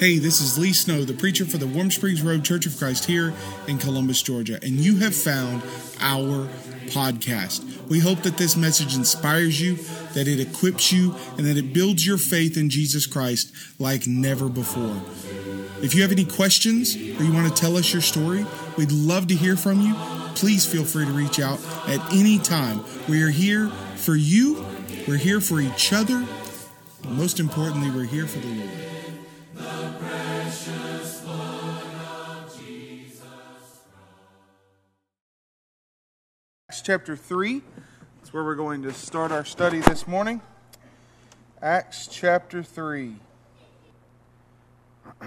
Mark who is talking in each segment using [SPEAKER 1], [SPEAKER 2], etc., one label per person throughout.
[SPEAKER 1] Hey, this is Lee Snow, the preacher for the Warm Springs Road Church of Christ here in Columbus, Georgia, and you have found our podcast. We hope that this message inspires you, that it equips you, and that it builds your faith in Jesus Christ like never before. If you have any questions or you want to tell us your story, we'd love to hear from you. Please feel free to reach out at any time. We are here for you, we're here for each other, most importantly, we're here for the Lord.
[SPEAKER 2] Acts chapter 3. That's where we're going to start our study this morning. Acts chapter 3.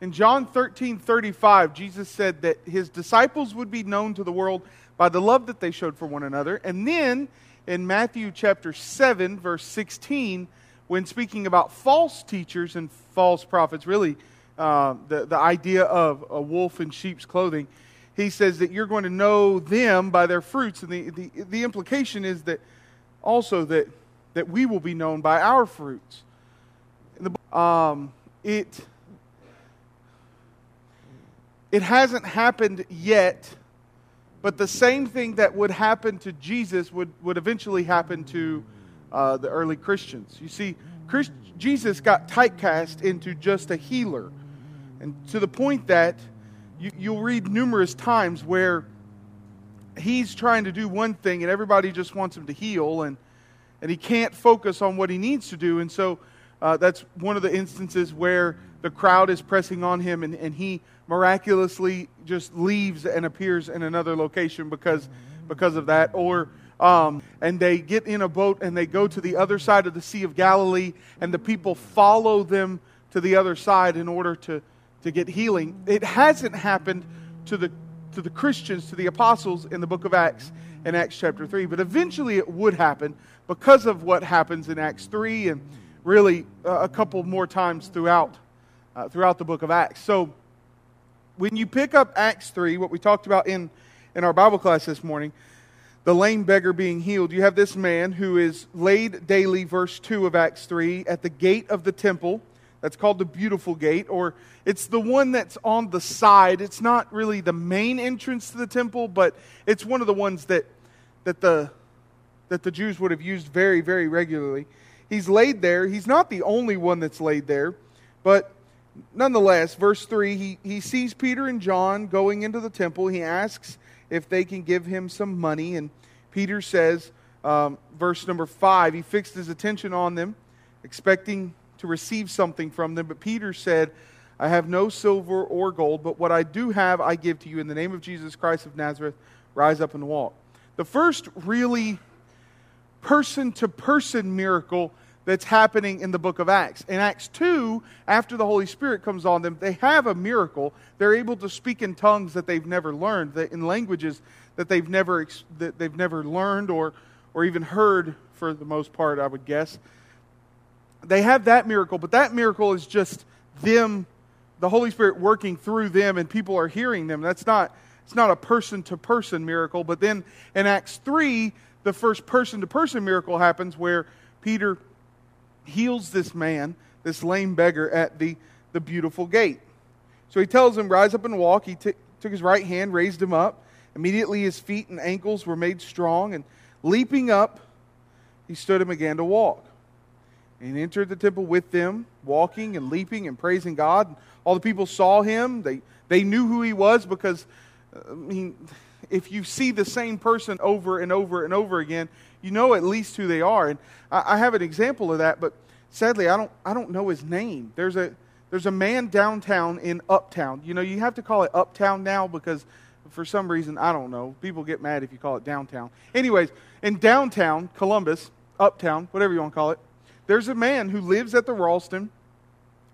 [SPEAKER 2] In John 13 35, Jesus said that his disciples would be known to the world by the love that they showed for one another. And then in Matthew chapter 7, verse 16, when speaking about false teachers and false prophets, really uh, the, the idea of a wolf in sheep's clothing, he says that you're going to know them by their fruits. And the, the, the implication is that also that, that we will be known by our fruits. The, um, it, it hasn't happened yet, but the same thing that would happen to Jesus would, would eventually happen to uh, the early Christians. You see, Christ, Jesus got typecast into just a healer. And to the point that you, you'll read numerous times where he's trying to do one thing and everybody just wants him to heal and, and he can't focus on what he needs to do. And so uh, that's one of the instances where the crowd is pressing on him and, and he miraculously just leaves and appears in another location because, because of that. Or, um, and they get in a boat and they go to the other side of the Sea of Galilee and the people follow them to the other side in order to, to get healing. It hasn't happened to the, to the Christians, to the apostles in the book of Acts, in Acts chapter 3, but eventually it would happen because of what happens in Acts 3 and really a couple more times throughout, uh, throughout the book of Acts. So when you pick up Acts 3, what we talked about in, in our Bible class this morning, the lame beggar being healed, you have this man who is laid daily, verse 2 of Acts 3, at the gate of the temple that's called the Beautiful Gate, or it's the one that's on the side. It's not really the main entrance to the temple, but it's one of the ones that, that, the, that the Jews would have used very, very regularly. He's laid there. He's not the only one that's laid there, but nonetheless, verse 3 he, he sees Peter and John going into the temple. He asks if they can give him some money, and Peter says, um, verse number 5, he fixed his attention on them, expecting to receive something from them. But Peter said, I have no silver or gold, but what I do have I give to you. In the name of Jesus Christ of Nazareth, rise up and walk. The first really person to person miracle that's happening in the book of Acts. In Acts 2, after the Holy Spirit comes on them, they have a miracle. They're able to speak in tongues that they've never learned, in languages that they've never, that they've never learned or, or even heard for the most part, I would guess they have that miracle, but that miracle is just them, the Holy Spirit working through them, and people are hearing them. That's not, it's not a person to person miracle. But then in Acts 3, the first person to person miracle happens where Peter heals this man, this lame beggar, at the, the beautiful gate. So he tells him, Rise up and walk. He t- took his right hand, raised him up. Immediately his feet and ankles were made strong, and leaping up, he stood and began to walk and entered the temple with them, walking and leaping and praising God. All the people saw him. They, they knew who he was because, uh, I mean, if you see the same person over and over and over again, you know at least who they are. And I, I have an example of that, but sadly, I don't, I don't know his name. There's a, there's a man downtown in Uptown. You know, you have to call it Uptown now because for some reason, I don't know. People get mad if you call it downtown. Anyways, in downtown, Columbus, Uptown, whatever you want to call it, there's a man who lives at the Ralston.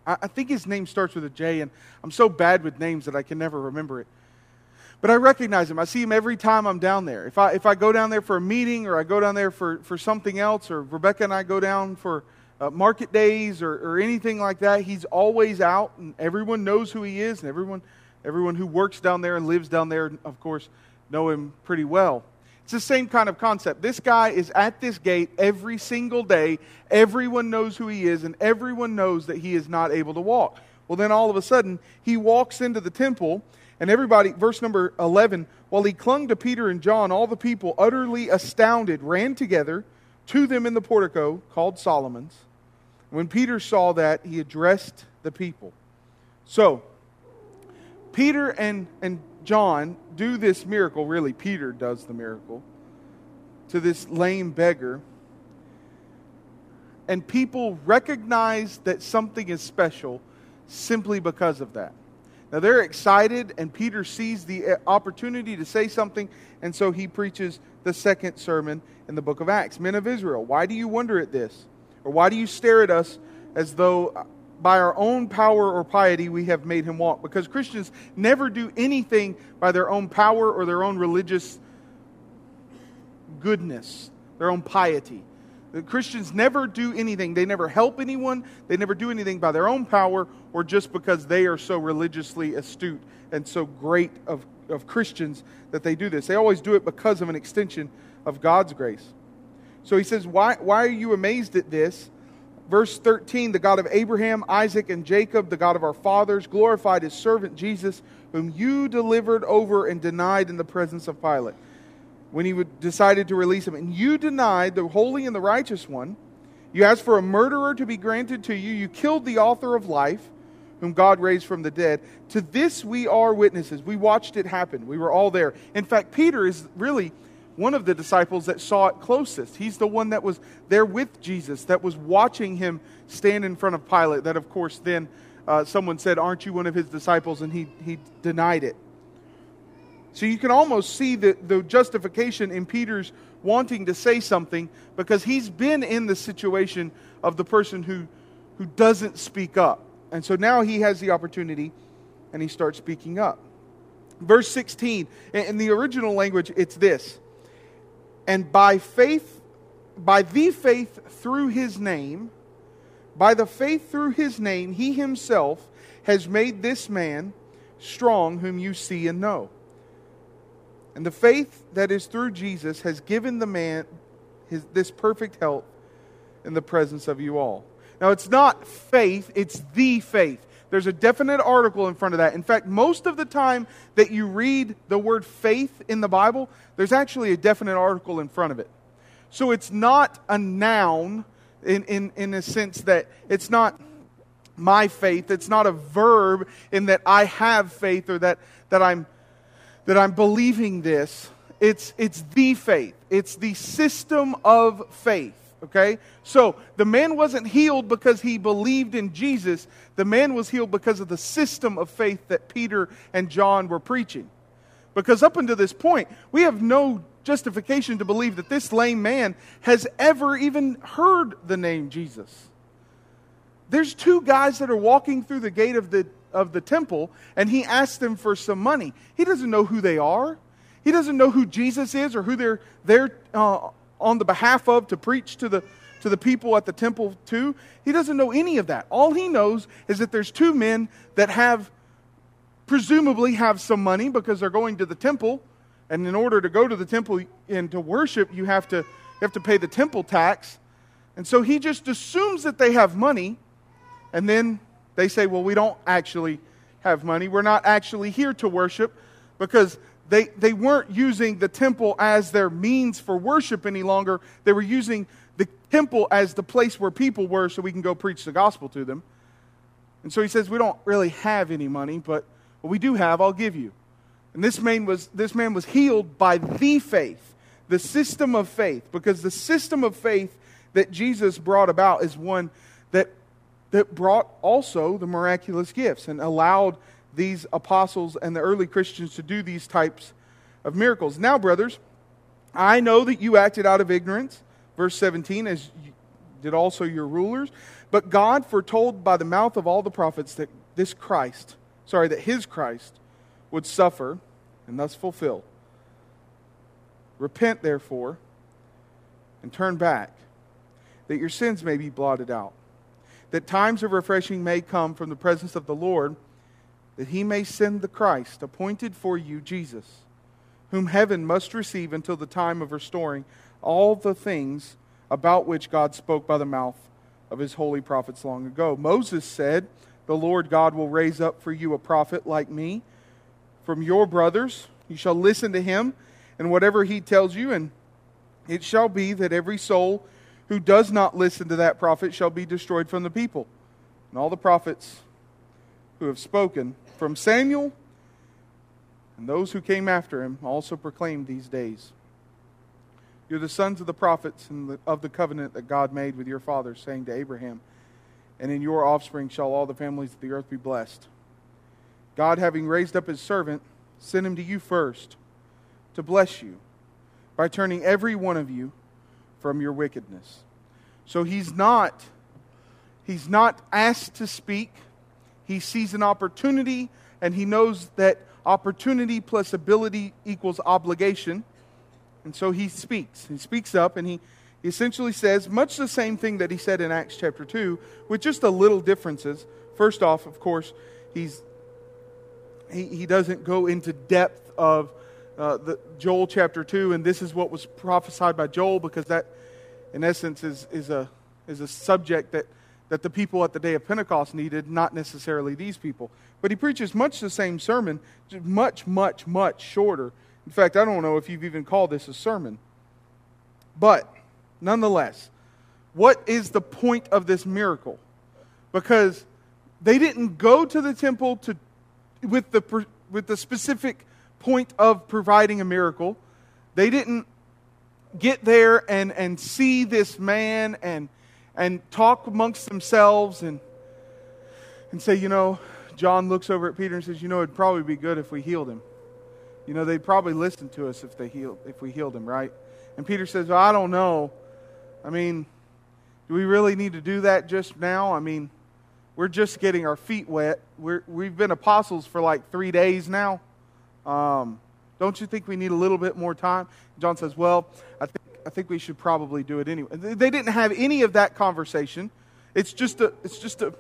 [SPEAKER 2] I, I think his name starts with a J, and I'm so bad with names that I can never remember it. But I recognize him. I see him every time I'm down there. If I, if I go down there for a meeting or I go down there for, for something else, or Rebecca and I go down for uh, market days or, or anything like that, he's always out, and everyone knows who he is, and everyone, everyone who works down there and lives down there, of course, know him pretty well. It's the same kind of concept. This guy is at this gate every single day. Everyone knows who he is, and everyone knows that he is not able to walk. Well, then all of a sudden, he walks into the temple, and everybody, verse number 11, while he clung to Peter and John, all the people, utterly astounded, ran together to them in the portico called Solomon's. When Peter saw that, he addressed the people. So, Peter and, and John do this miracle. Really, Peter does the miracle to this lame beggar. And people recognize that something is special simply because of that. Now they're excited, and Peter sees the uh, opportunity to say something, and so he preaches the second sermon in the book of Acts. Men of Israel, why do you wonder at this? Or why do you stare at us as though by our own power or piety we have made him walk? Because Christians never do anything by their own power or their own religious goodness, their own piety. The Christians never do anything. They never help anyone. They never do anything by their own power or just because they are so religiously astute and so great of, of Christians that they do this. They always do it because of an extension of God's grace. So he says, Why, why are you amazed at this? Verse 13 The God of Abraham, Isaac, and Jacob, the God of our fathers, glorified his servant Jesus, whom you delivered over and denied in the presence of Pilate when he decided to release him. And you denied the holy and the righteous one. You asked for a murderer to be granted to you. You killed the author of life, whom God raised from the dead. To this we are witnesses. We watched it happen. We were all there. In fact, Peter is really one of the disciples that saw it closest. He's the one that was there with Jesus, that was watching him stand in front of Pilate. That, of course, then uh, someone said, Aren't you one of his disciples? And he, he denied it. So you can almost see the, the justification in Peter's wanting to say something because he's been in the situation of the person who, who doesn't speak up. And so now he has the opportunity and he starts speaking up. Verse 16, in the original language, it's this And by faith, by the faith through his name, by the faith through his name, he himself has made this man strong whom you see and know. And the faith that is through Jesus has given the man his, this perfect health in the presence of you all. Now, it's not faith, it's the faith. There's a definite article in front of that. In fact, most of the time that you read the word faith in the Bible, there's actually a definite article in front of it. So it's not a noun in, in, in a sense that it's not my faith. It's not a verb in that I have faith or that, that I'm that I'm believing this. It's, it's the faith, it's the system of faith. Okay? So the man wasn't healed because he believed in Jesus. The man was healed because of the system of faith that Peter and John were preaching. Because up until this point, we have no justification to believe that this lame man has ever even heard the name Jesus. There's two guys that are walking through the gate of the of the temple and he asks them for some money. He doesn't know who they are. He doesn't know who Jesus is or who they're there uh, on the behalf of to preach to the to the people at the temple too. He doesn't know any of that. All he knows is that there's two men that have presumably have some money because they're going to the temple and in order to go to the temple and to worship you have to you have to pay the temple tax. And so he just assumes that they have money and then they say, well, we don't actually have money. We're not actually here to worship because they, they weren't using the temple as their means for worship any longer. They were using the temple as the place where people were so we can go preach the gospel to them. And so he says, We don't really have any money, but what we do have, I'll give you. And this man was, this man was healed by the faith, the system of faith, because the system of faith that Jesus brought about is one that that brought also the miraculous gifts and allowed these apostles and the early Christians to do these types of miracles. Now, brothers, I know that you acted out of ignorance, verse 17, as did also your rulers. But God foretold by the mouth of all the prophets that this Christ, sorry, that his Christ would suffer and thus fulfill. Repent, therefore, and turn back, that your sins may be blotted out that times of refreshing may come from the presence of the Lord, that he may send the Christ, appointed for you, Jesus, whom heaven must receive until the time of restoring all the things about which God spoke by the mouth of his holy prophets long ago. Moses said, The Lord God will raise up for you a prophet like me from your brothers. You shall listen to him and whatever he tells you, and it shall be that every soul who does not listen to that prophet shall be destroyed from the people. And all the prophets who have spoken from Samuel and those who came after him also proclaimed these days. You're the sons of the prophets and of the covenant that God made with your fathers, saying to Abraham, And in your offspring shall all the families of the earth be blessed. God, having raised up his servant, sent him to you first to bless you by turning every one of you from your wickedness. So he's not he's not asked to speak. He sees an opportunity and he knows that opportunity plus ability equals obligation. And so he speaks. He speaks up and he essentially says much the same thing that he said in Acts chapter 2, with just a little differences. First off, of course, he's, he, he doesn't go into depth of uh, the, Joel chapter 2, and this is what was prophesied by Joel, because that, in essence, is, is, a, is a subject that, that the people at the day of Pentecost needed, not necessarily these people. But he preaches much the same sermon, much, much, much shorter. In fact, I don't know if you've even called this a sermon. But, nonetheless, what is the point of this miracle? Because they didn't go to the temple to, with, the, with the specific point of providing a miracle. They didn't get there and, and see this man and, and talk amongst themselves and, and say, you know, John looks over at Peter and says, You know, it'd probably be good if we healed him. You know, they'd probably listen to us if, they healed, if we healed him, right? And Peter says, well, I don't know. I mean, do we really need to do that just now? I mean, we're just getting our feet wet. We're, we've been apostles for like three days now. Um, don't you think we need a little bit more time? John says, Well, I think, I think we should probably do it anyway. They didn't have any of that conversation. It's just a, it's just a,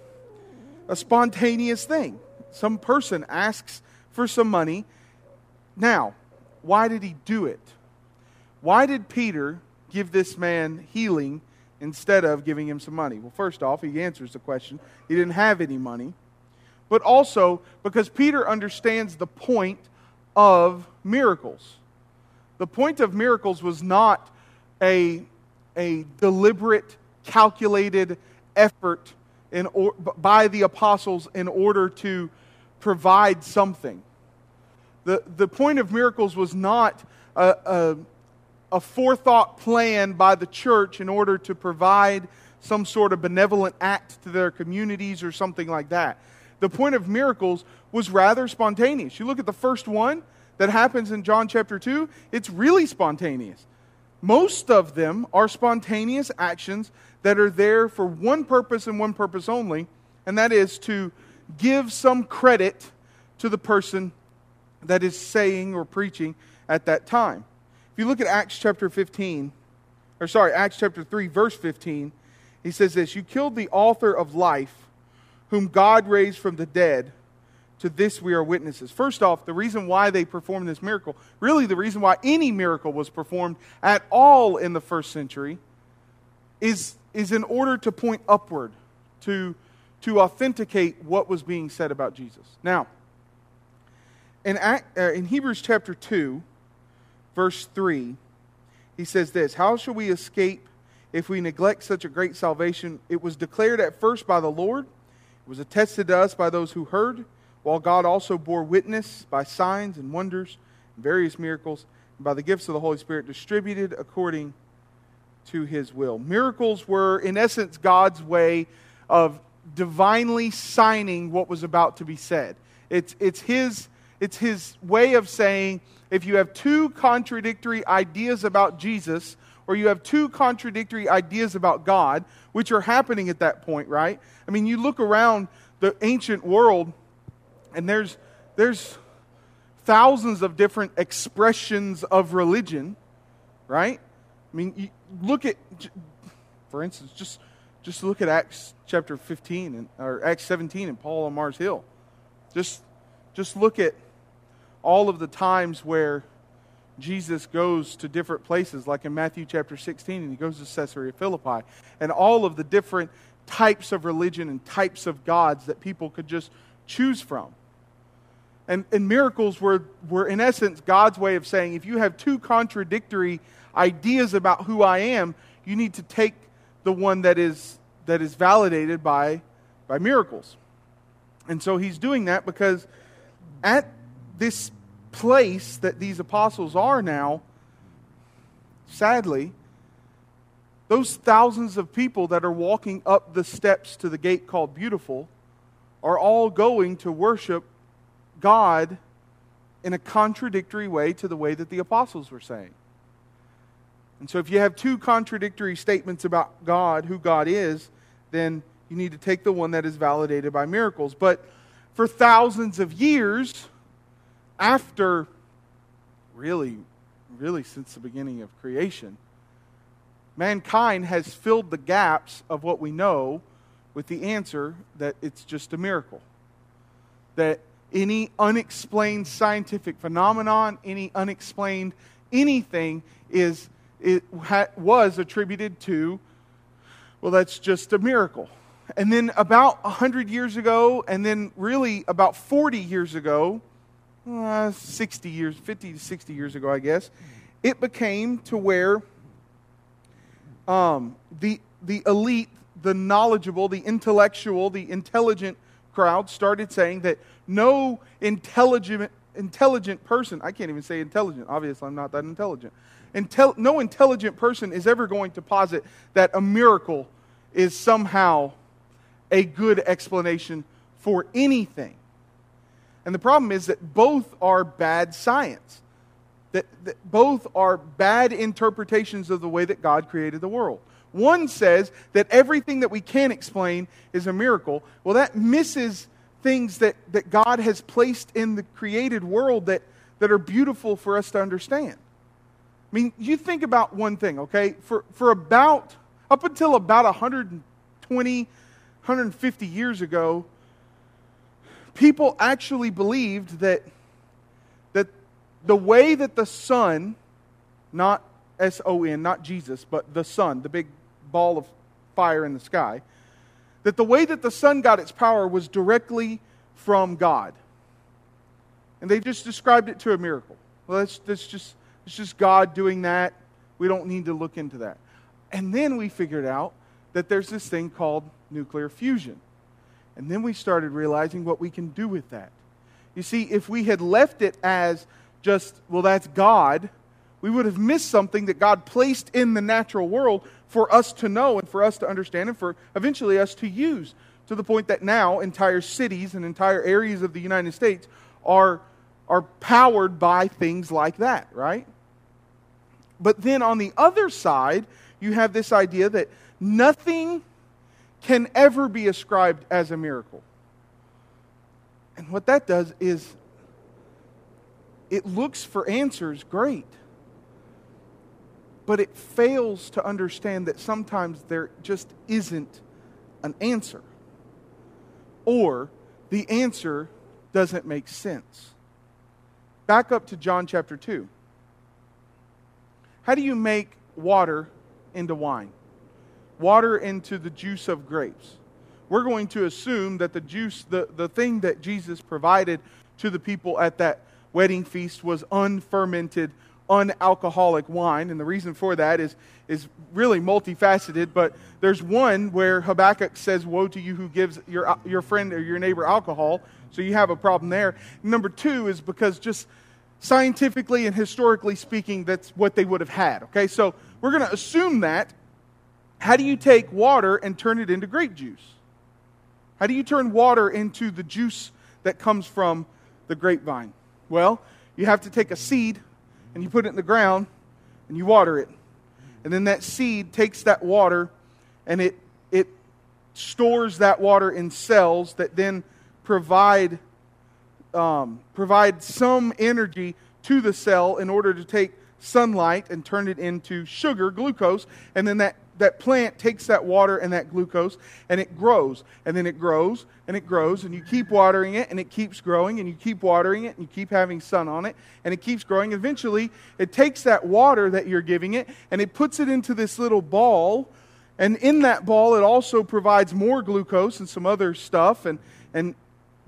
[SPEAKER 2] a spontaneous thing. Some person asks for some money. Now, why did he do it? Why did Peter give this man healing instead of giving him some money? Well, first off, he answers the question. He didn't have any money. But also because Peter understands the point of miracles. The point of miracles was not a, a deliberate, calculated effort in or, by the apostles in order to provide something. The, the point of miracles was not a, a, a forethought plan by the church in order to provide some sort of benevolent act to their communities or something like that. The point of miracles was rather spontaneous. You look at the first one that happens in John chapter 2, it's really spontaneous. Most of them are spontaneous actions that are there for one purpose and one purpose only, and that is to give some credit to the person that is saying or preaching at that time. If you look at Acts chapter 15, or sorry, Acts chapter 3, verse 15, he says this You killed the author of life, whom God raised from the dead. To this we are witnesses. First off, the reason why they performed this miracle, really the reason why any miracle was performed at all in the first century, is is in order to point upward, to, to authenticate what was being said about Jesus. Now, in, uh, in Hebrews chapter 2, verse 3, he says this How shall we escape if we neglect such a great salvation? It was declared at first by the Lord, it was attested to us by those who heard, while God also bore witness by signs and wonders, and various miracles, and by the gifts of the Holy Spirit distributed according to his will. Miracles were, in essence, God's way of divinely signing what was about to be said. It's, it's, his, it's his way of saying if you have two contradictory ideas about Jesus, or you have two contradictory ideas about God, which are happening at that point, right? I mean, you look around the ancient world, and there's, there's thousands of different expressions of religion, right? I mean, look at, for instance, just, just look at Acts chapter 15 and, or Acts 17 and Paul on Mars Hill. Just, just look at all of the times where, Jesus goes to different places, like in Matthew chapter 16, and he goes to Caesarea Philippi, and all of the different types of religion and types of gods that people could just choose from. And, and miracles were, were, in essence, God's way of saying if you have two contradictory ideas about who I am, you need to take the one that is, that is validated by, by miracles. And so he's doing that because at this place that these apostles are now, sadly, those thousands of people that are walking up the steps to the gate called Beautiful are all going to worship God in a contradictory way to the way that the apostles were saying. And so, if you have two contradictory statements about God, who God is, then you need to take the one that is validated by miracles. But for thousands of years, after really, really since the beginning of creation, mankind has filled the gaps of what we know with the answer that it's just a miracle. That any unexplained scientific phenomenon, any unexplained anything is it ha, was attributed to well that's just a miracle. And then about 100 years ago and then really about 40 years ago, uh, 60 years, 50 to 60 years ago, I guess, it became to where um, the, the elite, the knowledgeable, the intellectual, the intelligent crowd started saying that no intelligent, intelligent person, I can't even say intelligent, obviously I'm not that intelligent. Intel, no intelligent person is ever going to posit that a miracle is somehow a good explanation for anything. And the problem is that both are bad science. That, that, both are bad interpretations of the way that God created the world. One says that everything that we can explain is a miracle. Well, that misses things that, that God has placed in the created world that, that are beautiful for us to understand. I mean, you think about one thing, okay? For, for about, up until about 120, 150 years ago, people actually believed that, that the way that the sun, not S O N, not Jesus, but the sun, the big ball of fire in the sky, that the way that the sun got its power was directly from God. And they just described it to a miracle. Well, that's, that's just, it's just God doing that. We don't need to look into that. And then we figured out that there's this thing called nuclear fusion. And then we started realizing what we can do with that. You see, if we had left it as just, well, that's God, we would have missed something that God placed in the natural world for us to know and for us to understand and for eventually us to use to the point that now entire cities and entire areas of the United States are, are powered by things like that, right? But then on the other side, you have this idea that nothing can ever be ascribed as a miracle. And what that does is it looks for answers great, but it fails to understand that sometimes there just isn't an answer, or the answer doesn't make sense. Back up to John chapter 2. How do you make water into wine? water into the juice of grapes. We're going to assume that the juice, the, the thing that Jesus provided to the people at that wedding feast was unfermented, unalcoholic wine. And the reason for that is, is really multifaceted, but there's one where Habakkuk says, Woe to you who gives your, your friend or your neighbor alcohol. So you have a problem there. Number two is because just scientifically and historically speaking, that's what they would have had. Okay, so we're going to assume that how do you take water and turn it into grape juice? How do you turn water into the juice that comes from the grapevine? Well, you have to take a seed and you put it in the ground and you water it. And then that seed takes that water and it, it stores that water in cells that then provide, um, provide some energy to the cell in order to take sunlight and turn it into sugar, glucose, and then that that plant takes that water and that glucose and it grows and then it grows and it grows and you keep watering it and it keeps growing and you keep watering it and you keep having sun on it and it keeps growing. Eventually it takes that water that you're giving it and it puts it into this little ball and in that ball it also provides more glucose and some other stuff and and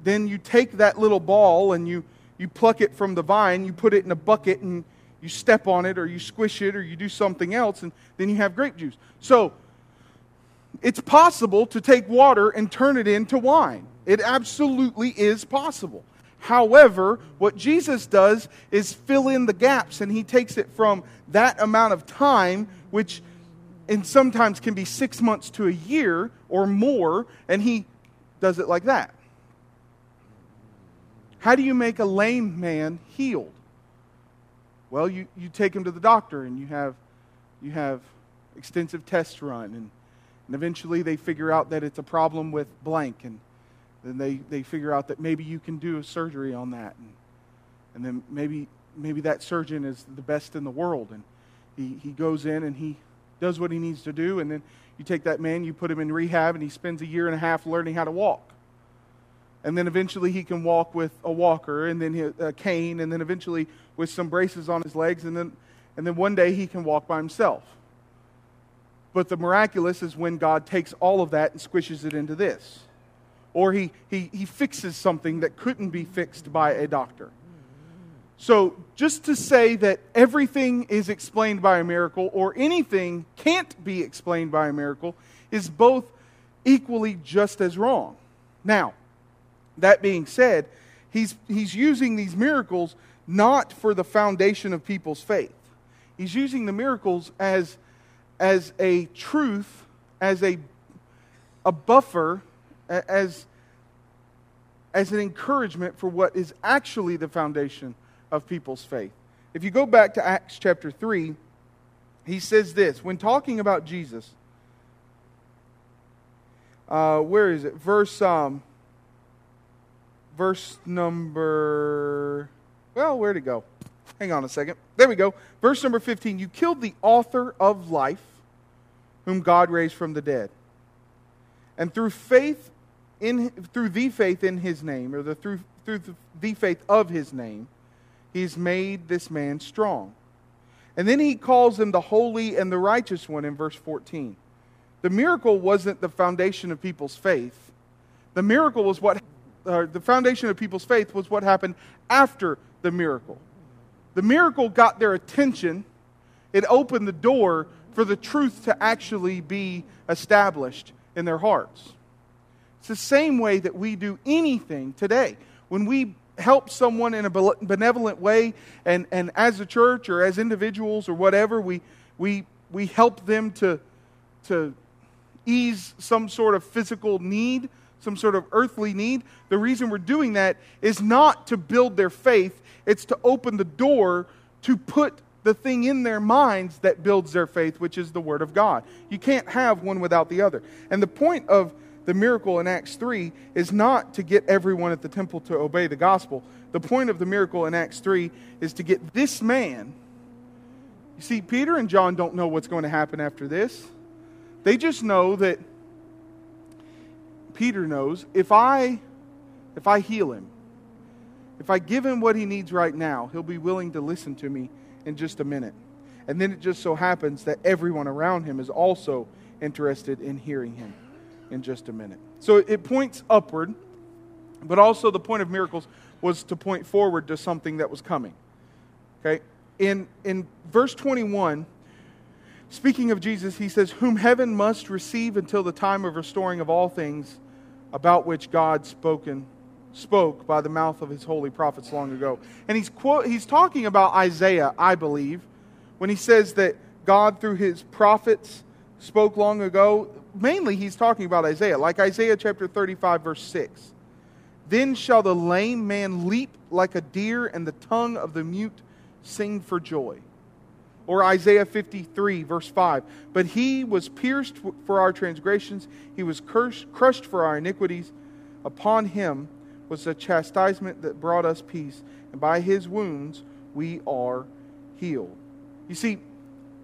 [SPEAKER 2] then you take that little ball and you you pluck it from the vine you put it in a bucket and you step on it or you squish it or you do something else and then you have grape juice. So it's possible to take water and turn it into wine. It absolutely is possible. However, what Jesus does is fill in the gaps and he takes it from that amount of time, which and sometimes can be six months to a year or more, and he does it like that. How do you make a lame man healed? Well, you, you take him to the doctor and you have, you have extensive tests run, and, and eventually they figure out that it's a problem with blank, and then they, they figure out that maybe you can do a surgery on that, and, and then maybe, maybe that surgeon is the best in the world, and he, he goes in and he does what he needs to do, and then you take that man, you put him in rehab, and he spends a year and a half learning how to walk and then eventually he can walk with a walker and then a cane and then eventually with some braces on his legs and then and then one day he can walk by himself. But the miraculous is when god takes all of that and squishes it into this. Or he, he, he fixes something that couldn't be fixed by a doctor. So just to say that everything is explained by a miracle or anything can't be explained by a miracle is both equally just as wrong. Now that being said, he's, he's using these miracles not for the foundation of people's faith. He's using the miracles as, as a truth, as a, a buffer, as, as an encouragement for what is actually the foundation of people's faith. If you go back to Acts chapter 3, he says this when talking about Jesus. Uh, where is it? Verse um, verse number, well, where'd it go? Hang on a second. There we go. Verse number 15. You killed the author of life, whom God raised from the dead. And through faith in through the faith in his name, or the through through the, faith of his name, he's made this man strong. And then he calls him the holy and the righteous one in verse 14. The miracle wasn't the foundation of people's faith. The miracle was what uh, the foundation of people's faith was what happened after the miracle. The miracle got their attention, it opened the door for the truth to actually be established in their hearts. It's the same way that we do anything today. When we help someone in a benevolent way, and, and as a church or as individuals or whatever, we, we, we help them to, to ease some sort of physical need some sort of earthly need. The reason we're doing that is not to build their faith, it's to open the door to put the thing in their minds that builds their faith, which is the Word of God. You can't have one without the other. And the point of the miracle in Acts 3 is not to get everyone at the temple to obey the gospel. The point of the miracle in Acts 3 is to get this man. You see, Peter and John don't know what's going to happen after this. They just know that Peter knows if I if I heal him, if I give him what he needs right now, he'll be willing to listen to me in just a minute. And then it just so happens that everyone around him is also interested in hearing him in just a minute. So it points upward, but also the point of miracles was to point forward to something that was coming. Okay? In in verse 21, speaking of Jesus, he says, Whom heaven must receive until the time of restoring of all things about which God spoken spoke by the mouth of his holy prophets long ago. And he's quote, he's talking about Isaiah, I believe, when he says that God through his prophets spoke long ago. Mainly he's talking about Isaiah, like Isaiah chapter 35 verse 6. Then shall the lame man leap like a deer and the tongue of the mute sing for joy. Or Isaiah 53, verse 5. But he was pierced for our transgressions, he was cursed, crushed for our iniquities. Upon him was the chastisement that brought us peace, and by his wounds we are healed. You see,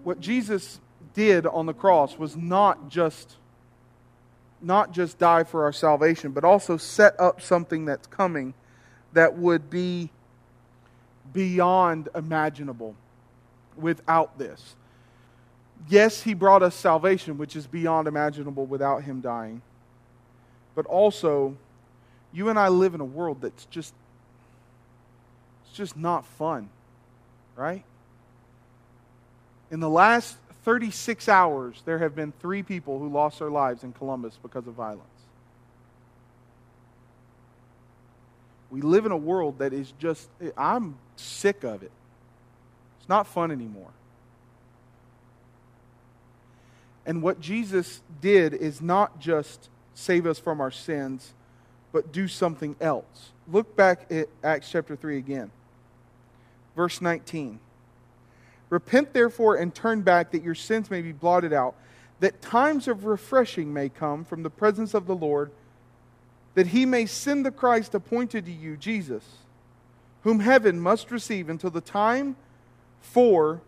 [SPEAKER 2] what Jesus did on the cross was not just not just die for our salvation, but also set up something that's coming that would be beyond imaginable without this. Yes, he brought us salvation, which is beyond imaginable without him dying. But also, you and I live in a world that's just it's just not fun, right? In the last 36 hours, there have been three people who lost their lives in Columbus because of violence. We live in a world that is just, I'm sick of it. It's not fun anymore. And what Jesus did is not just save us from our sins, but do something else. Look back at Acts chapter 3 again. Verse 19. Repent therefore and turn back that your sins may be blotted out, that times of refreshing may come from the presence of the Lord, that he may send the Christ appointed to you, Jesus, whom heaven must receive until the time for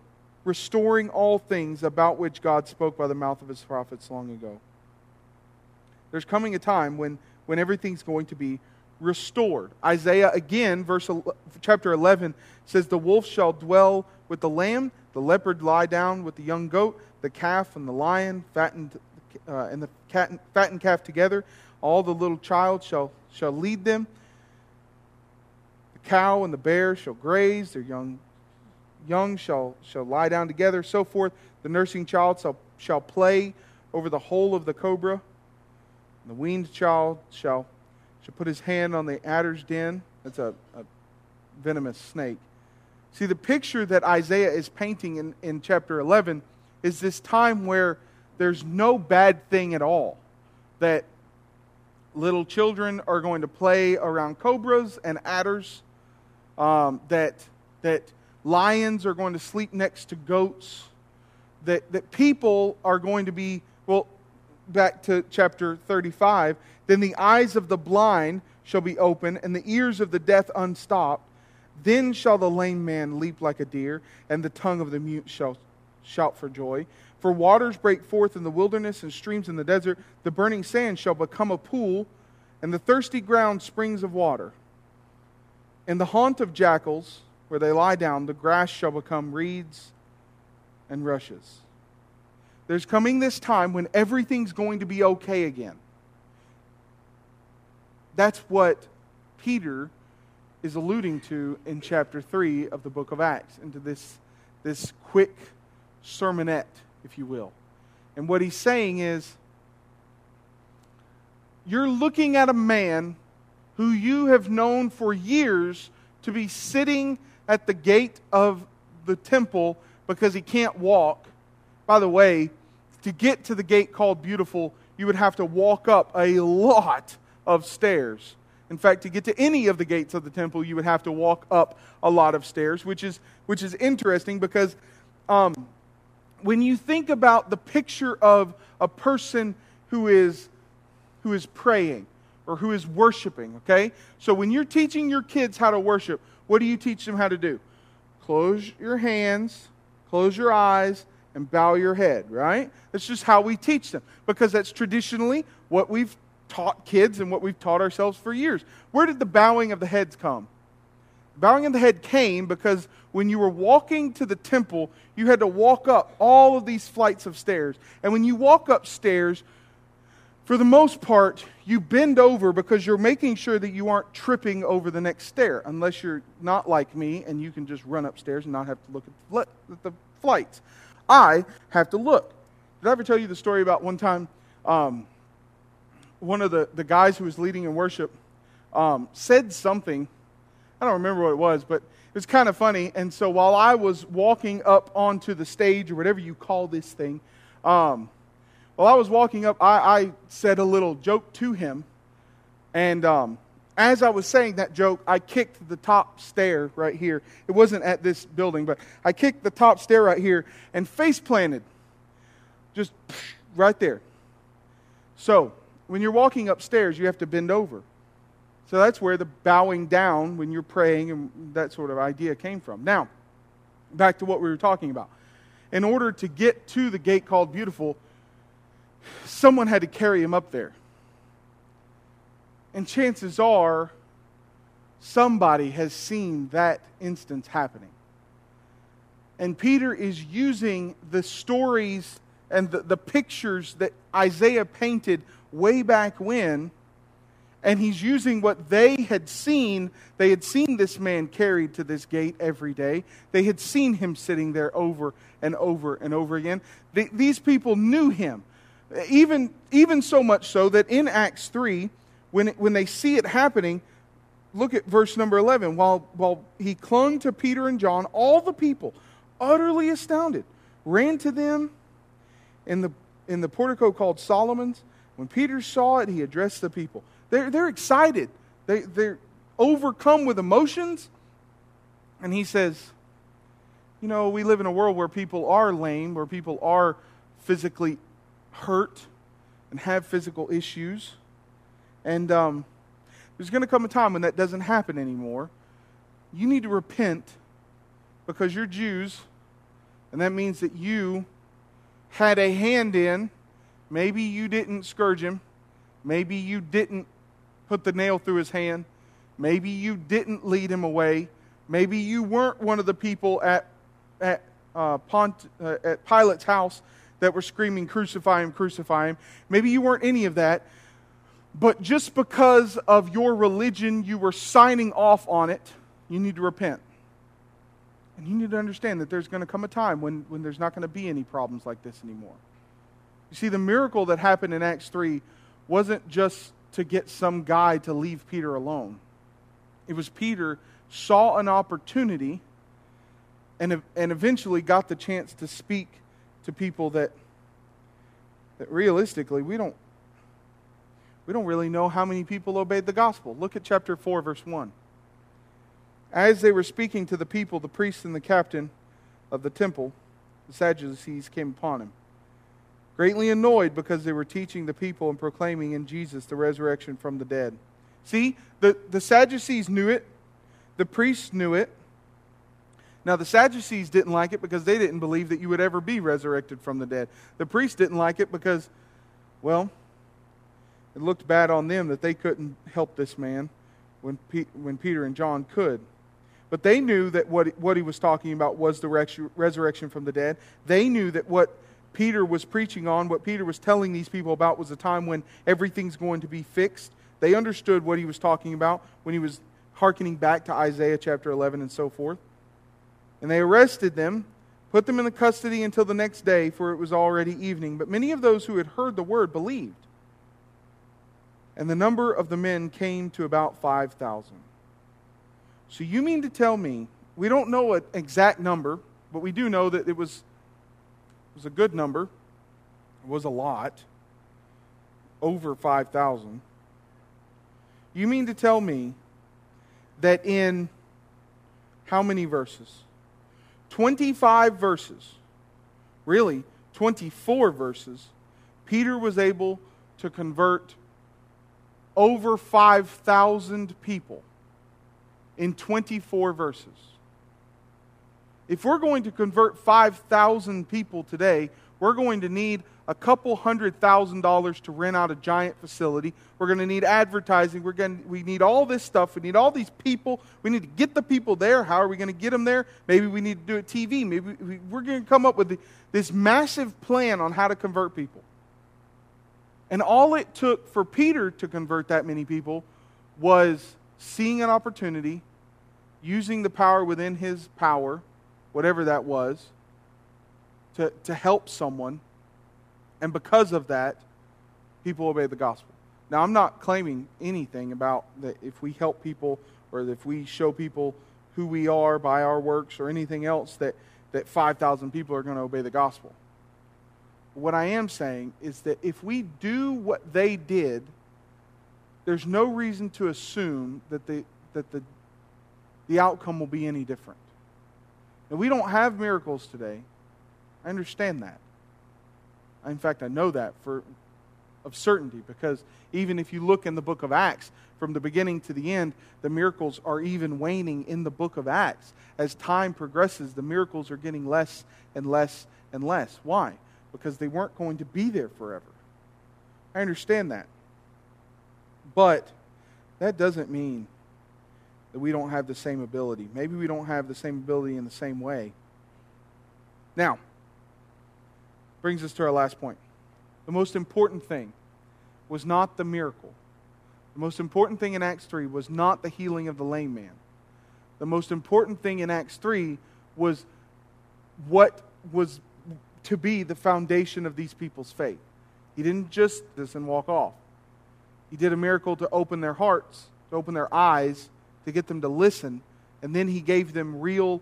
[SPEAKER 2] restoring all things about which God spoke by the mouth of his prophets long ago. There's coming a time when, when everything's going to be restored. Isaiah again, verse chapter 11 says, "The wolf shall dwell with the lamb, the leopard lie down with the young goat, the calf and the lion fattened uh, and the cat, fattened calf together. All the little child shall shall lead them. The cow and the bear shall graze; their young young shall shall lie down together. So forth. The nursing child shall shall play over the hole of the cobra. The weaned child shall shall put his hand on the adder's den. That's a, a venomous snake. See, the picture that Isaiah is painting in, in chapter 11 is this time where there's no bad thing at all. That little children are going to play around cobras and adders, um, that, that lions are going to sleep next to goats, that, that people are going to be, well, back to chapter 35, then the eyes of the blind shall be open, and the ears of the deaf unstopped. Then shall the lame man leap like a deer, and the tongue of the mute shall shout for joy. For waters break forth in the wilderness and streams in the desert. The burning sand shall become a pool, and the thirsty ground springs of water. In the haunt of jackals, where they lie down, the grass shall become reeds and rushes. There's coming this time when everything's going to be okay again. That's what Peter is alluding to in chapter 3 of the book of Acts, into this, this quick sermonette, if you will. And what he's saying is, you're looking at a man who you have known for years to be sitting at the gate of the temple because he can't walk. By the way, to get to the gate called Beautiful, you would have to walk up a lot of stairs. In fact, to get to any of the gates of the temple, you would have to walk up a lot of stairs, which is, which is interesting because um, when you think about the picture of a person who is, who is praying or who is worshiping, okay? So when you're teaching your kids how to worship, what do you teach them how to do? Close your hands, close your eyes, and bow your head, right? That's just how we teach them because that's traditionally what we've taught kids and what we've taught ourselves for years. Where did the bowing of the heads come? bowing of the head came because when you were walking to the temple, you had to walk up all of these flights of stairs. And when you walk upstairs, for the most part, you bend over because you're making sure that you aren't tripping over the next stair, unless you're not like me and you can just run upstairs and not have to look at the flights. I have to look. Did I ever tell you the story about one time um, one of the, the guys who was leading in worship um, said something. I don't remember what it was, but it was kind of funny. And so while I was walking up onto the stage, or whatever you call this thing, um, while I was walking up, I, I, said a little joke to him. And um, as I was saying that joke, I kicked the top stair right here. It wasn't at this building, but I kicked the top stair right here and face planted. Just right there. So, when you're walking upstairs, you have to bend over. So that's where the bowing down when you're praying and that sort of idea came from. Now, back to what we were talking about. in order to get to the gate called Beautiful, someone had to carry him up there. And chances are, somebody has seen that instance happening. And Peter is using the stories and the, the pictures that Isaiah painted way back when and he's using what they had seen. They had seen this man carried to this gate every day. They had seen him sitting there over and over and over again. These people knew him. Even, even so much so that in Acts 3, when, when they see it happening, look at verse number 11. While, while he clung to Peter and John, all the people, utterly astounded, ran to them in the, in the portico called Solomon's. When Peter saw it, he addressed the people. They're, they're excited, they, they're overcome with emotions. And he says, You know, we live in a world where people are lame, where people are physically hurt and have physical issues. And um, there's going to come a time when that doesn't happen anymore. You need to repent because you're Jews, and that means that you had a hand in. Maybe you didn't scourge him. Maybe you didn't put the nail through his hand. Maybe you didn't lead him away. Maybe you weren't one of the people at, at, uh, Pont, uh, at Pilate's house that were screaming, Crucify him, crucify him. Maybe you weren't any of that. But just because of your religion, you were signing off on it, you need to repent. And you need to understand that there's going to come a time when, when there's not going to be any problems like this anymore. You see, the miracle that happened in Acts 3 wasn't just to get some guy to leave Peter alone. It was Peter saw an opportunity and, and eventually got the chance to speak to people that, that realistically we don't, we don't really know how many people obeyed the gospel. Look at chapter 4, verse 1. As they were speaking to the people, the priests and the captain of the temple, the Sadducees, came upon him greatly annoyed because they were teaching the people and proclaiming in Jesus the resurrection from the dead. See, the, the Sadducees knew it, the priests knew it. Now, the Sadducees didn't like it because they didn't believe that you would ever be resurrected from the dead. The priests didn't like it because, well, it looked bad on them that they couldn't help this man when, when Peter and John could. But they knew that what, what he was talking about was the resurrection from the dead. They knew that what Peter was preaching on, what Peter was telling these people about, was a time when everything's going to be fixed. They understood what he was talking about when he was hearkening back to Isaiah chapter 11 and so forth. And they arrested them, put them in the custody until the next day, for it was already evening. But many of those who had heard the word believed. And the number of the men came to about 5,000. So you mean to tell me, we don't know an exact number, but we do know that it was was a good number. It was a lot. Over 5,000. You mean to tell me that in how many verses? 25 verses. Really, 24 verses. Peter was able to convert over 5,000 people in 24 verses. If we're going to convert 5,000 people today, we're going to need a couple hundred thousand dollars to rent out a giant facility. We're going to need advertising. We're going to, we need all this stuff. We need all these people. We need to get the people there. How are we going to get them there? Maybe we need to do a TV. Maybe we, we're going to come up with the, this massive plan on how to convert people. And all it took for Peter to convert that many people was seeing an opportunity, using the power within his power, whatever that was, to, to help someone. And because of that, people obey the gospel. Now, I'm not claiming anything about that if we help people or if we show people who we are by our works or anything else that, that 5,000 people are going to obey the gospel. What I am saying is that if we do what they did, there's no reason to assume that the, that the, the outcome will be any different. And we don't have miracles today. I understand that. In fact, I know that for of certainty because even if you look in the book of Acts, from the beginning to the end, the miracles are even waning in the book of Acts. As time progresses, the miracles are getting less and less and less. Why? Because they weren't going to be there forever. I understand that. But that doesn't mean that we don't have the same ability. Maybe we don't have the same ability in the same way. Now, brings us to our last point. The most important thing was not the miracle. The most important thing in Acts 3 was not the healing of the lame man. The most important thing in Acts 3 was what was to be the foundation of these people's faith. He didn't just this and walk off. He did a miracle to open their hearts, to open their eyes, to get them to listen, and then he gave them real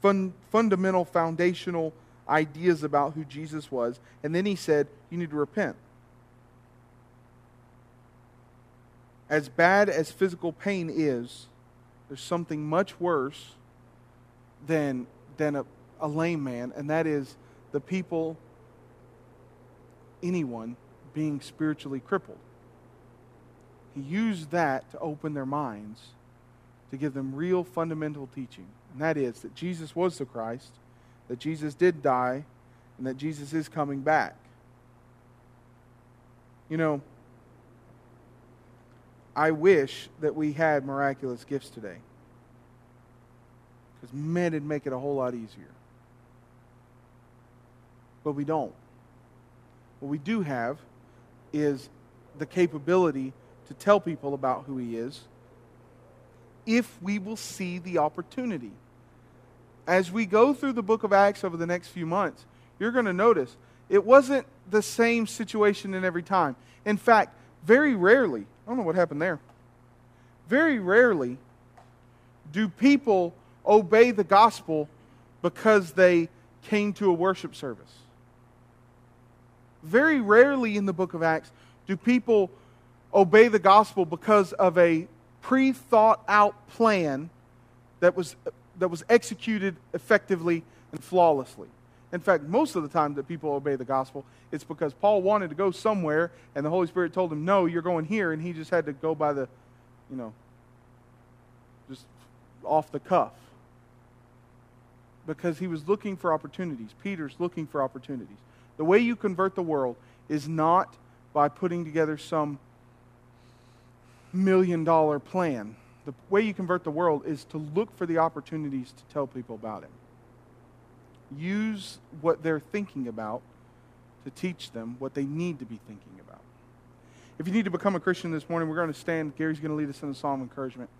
[SPEAKER 2] fun, fundamental foundational ideas about who Jesus was. And then he said, You need to repent. As bad as physical pain is, there's something much worse than, than a, a lame man, and that is the people, anyone, being spiritually crippled. He used that to open their minds, to give them real fundamental teaching. And that is that Jesus was the Christ, that Jesus did die, and that Jesus is coming back. You know, I wish that we had miraculous gifts today. Because, man, it'd make it a whole lot easier. But we don't. What we do have is the capability to tell people about who He is if we will see the opportunity. As we go through the book of Acts over the next few months, you're going to notice it wasn't the same situation in every time. In fact, very rarely, I don't know what happened there, very rarely do people obey the gospel because they came to a worship service. Very rarely in the book of Acts do people obey the gospel because of a pre thought out plan that was, that was executed effectively and flawlessly. In fact, most of the time that people obey the gospel, it's because Paul wanted to go somewhere and the Holy Spirit told him, No, you're going here, and he just had to go by the, you know, just off the cuff. Because he was looking for opportunities. Peter's looking for opportunities. The way you convert the world is not by putting together some million dollar plan. The way you convert the world is to look for the opportunities to tell people about Him. Use what they're thinking about to teach them what they need to be thinking about. If you need to become a Christian this morning, we're going to stand. Gary's going to lead us in a psalm of encouragement.